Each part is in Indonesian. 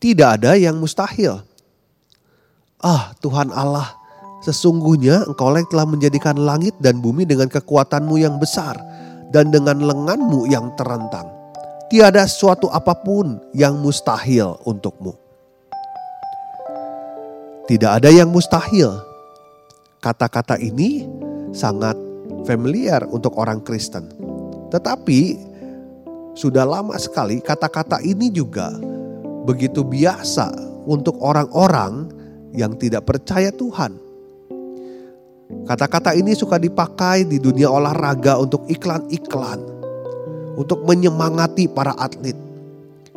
Tidak ada yang mustahil. Ah Tuhan Allah, sesungguhnya engkau telah menjadikan langit dan bumi dengan kekuatanmu yang besar dan dengan lenganmu yang terentang. Tiada suatu apa pun yang mustahil untukmu. Tidak ada yang mustahil. Kata-kata ini sangat familiar untuk orang Kristen. Tetapi sudah lama sekali kata-kata ini juga begitu biasa untuk orang-orang yang tidak percaya Tuhan. Kata-kata ini suka dipakai di dunia olahraga untuk iklan-iklan, untuk menyemangati para atlet.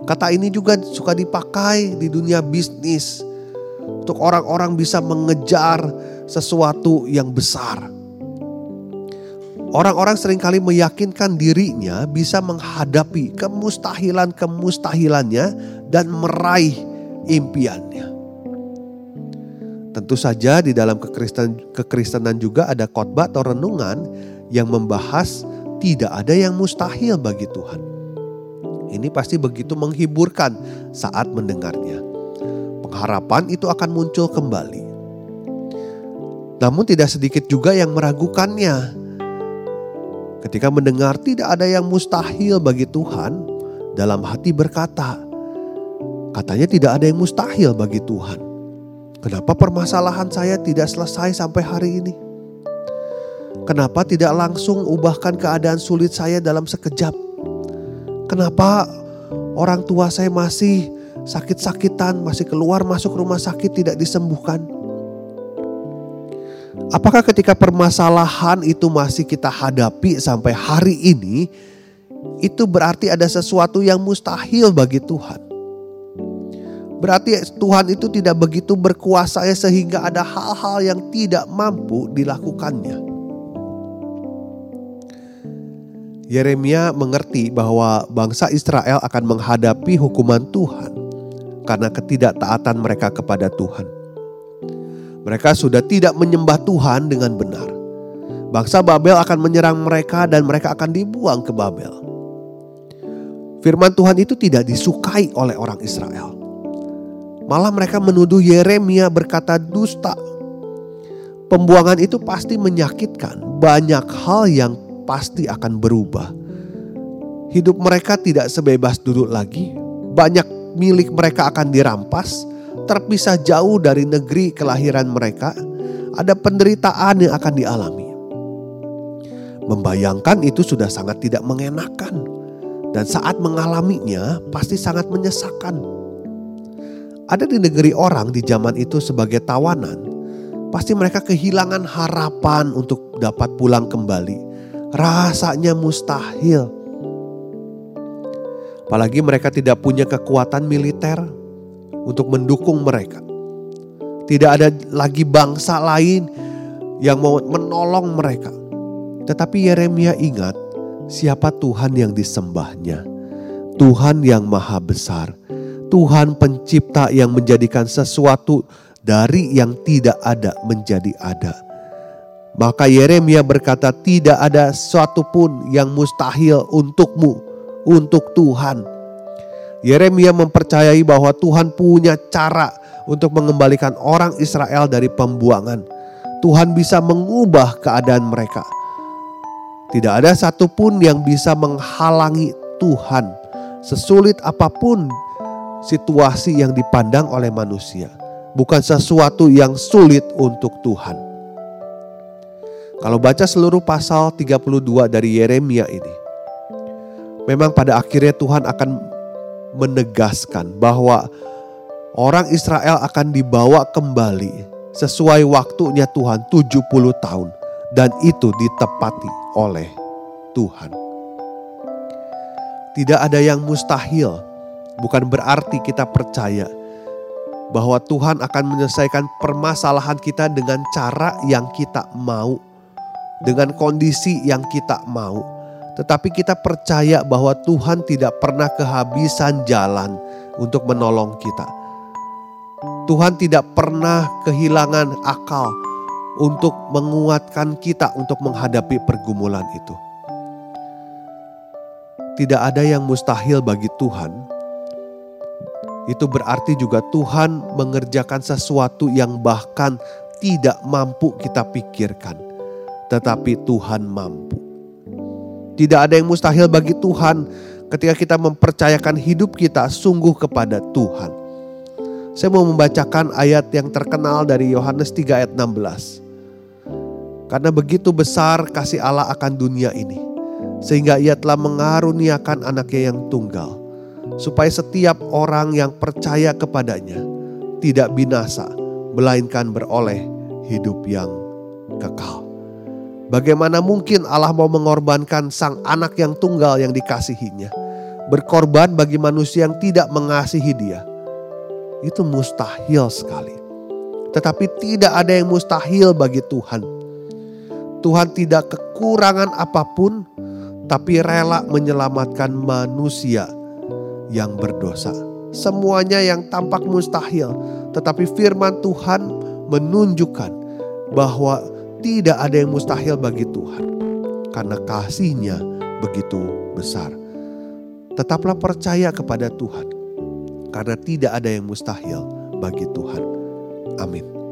Kata ini juga suka dipakai di dunia bisnis, untuk orang-orang bisa mengejar sesuatu yang besar. Orang-orang sering kali meyakinkan dirinya bisa menghadapi kemustahilan-kemustahilannya dan meraih impiannya. Tentu saja di dalam kekristen, kekristenan juga ada khotbah atau renungan yang membahas tidak ada yang mustahil bagi Tuhan. Ini pasti begitu menghiburkan saat mendengarnya. Pengharapan itu akan muncul kembali. Namun tidak sedikit juga yang meragukannya Ketika mendengar tidak ada yang mustahil bagi Tuhan, dalam hati berkata, katanya tidak ada yang mustahil bagi Tuhan. Kenapa permasalahan saya tidak selesai sampai hari ini? Kenapa tidak langsung ubahkan keadaan sulit saya dalam sekejap? Kenapa orang tua saya masih sakit-sakitan, masih keluar masuk rumah sakit tidak disembuhkan? Apakah ketika permasalahan itu masih kita hadapi sampai hari ini, itu berarti ada sesuatu yang mustahil bagi Tuhan? Berarti Tuhan itu tidak begitu berkuasa ya sehingga ada hal-hal yang tidak mampu dilakukannya. Yeremia mengerti bahwa bangsa Israel akan menghadapi hukuman Tuhan karena ketidaktaatan mereka kepada Tuhan. Mereka sudah tidak menyembah Tuhan dengan benar. Bangsa Babel akan menyerang mereka dan mereka akan dibuang ke Babel. Firman Tuhan itu tidak disukai oleh orang Israel. Malah mereka menuduh Yeremia berkata dusta. Pembuangan itu pasti menyakitkan. Banyak hal yang pasti akan berubah. Hidup mereka tidak sebebas dulu lagi. Banyak milik mereka akan dirampas terpisah jauh dari negeri kelahiran mereka, ada penderitaan yang akan dialami. Membayangkan itu sudah sangat tidak mengenakan, dan saat mengalaminya pasti sangat menyesakan. Ada di negeri orang di zaman itu sebagai tawanan, pasti mereka kehilangan harapan untuk dapat pulang kembali. Rasanya mustahil. Apalagi mereka tidak punya kekuatan militer, untuk mendukung mereka. Tidak ada lagi bangsa lain yang mau menolong mereka. Tetapi Yeremia ingat siapa Tuhan yang disembahnya. Tuhan yang maha besar. Tuhan pencipta yang menjadikan sesuatu dari yang tidak ada menjadi ada. Maka Yeremia berkata tidak ada sesuatu pun yang mustahil untukmu, untuk Tuhan. Yeremia mempercayai bahwa Tuhan punya cara untuk mengembalikan orang Israel dari pembuangan. Tuhan bisa mengubah keadaan mereka. Tidak ada satupun yang bisa menghalangi Tuhan, sesulit apa pun situasi yang dipandang oleh manusia, bukan sesuatu yang sulit untuk Tuhan. Kalau baca seluruh pasal 32 dari Yeremia ini, memang pada akhirnya Tuhan akan menegaskan bahwa orang Israel akan dibawa kembali sesuai waktunya Tuhan 70 tahun dan itu ditepati oleh Tuhan. Tidak ada yang mustahil, bukan berarti kita percaya bahwa Tuhan akan menyelesaikan permasalahan kita dengan cara yang kita mau, dengan kondisi yang kita mau. Tetapi kita percaya bahwa Tuhan tidak pernah kehabisan jalan untuk menolong kita. Tuhan tidak pernah kehilangan akal untuk menguatkan kita untuk menghadapi pergumulan itu. Tidak ada yang mustahil bagi Tuhan. Itu berarti juga Tuhan mengerjakan sesuatu yang bahkan tidak mampu kita pikirkan, tetapi Tuhan mampu. Tidak ada yang mustahil bagi Tuhan ketika kita mempercayakan hidup kita sungguh kepada Tuhan. Saya mau membacakan ayat yang terkenal dari Yohanes 3 ayat 16. Karena begitu besar kasih Allah akan dunia ini, sehingga ia telah mengaruniakan anaknya yang tunggal, supaya setiap orang yang percaya kepadanya tidak binasa, melainkan beroleh hidup yang kekal. Bagaimana mungkin Allah mau mengorbankan sang anak yang tunggal yang dikasihinya? Berkorban bagi manusia yang tidak mengasihi dia. Itu mustahil sekali. Tetapi tidak ada yang mustahil bagi Tuhan. Tuhan tidak kekurangan apa pun, tapi rela menyelamatkan manusia yang berdosa. Semuanya yang tampak mustahil, tetapi firman Tuhan menunjukkan bahwa tidak ada yang mustahil bagi Tuhan, karena kasihnya begitu besar. Tetaplah percaya kepada Tuhan, karena tidak ada yang mustahil bagi Tuhan. Amin.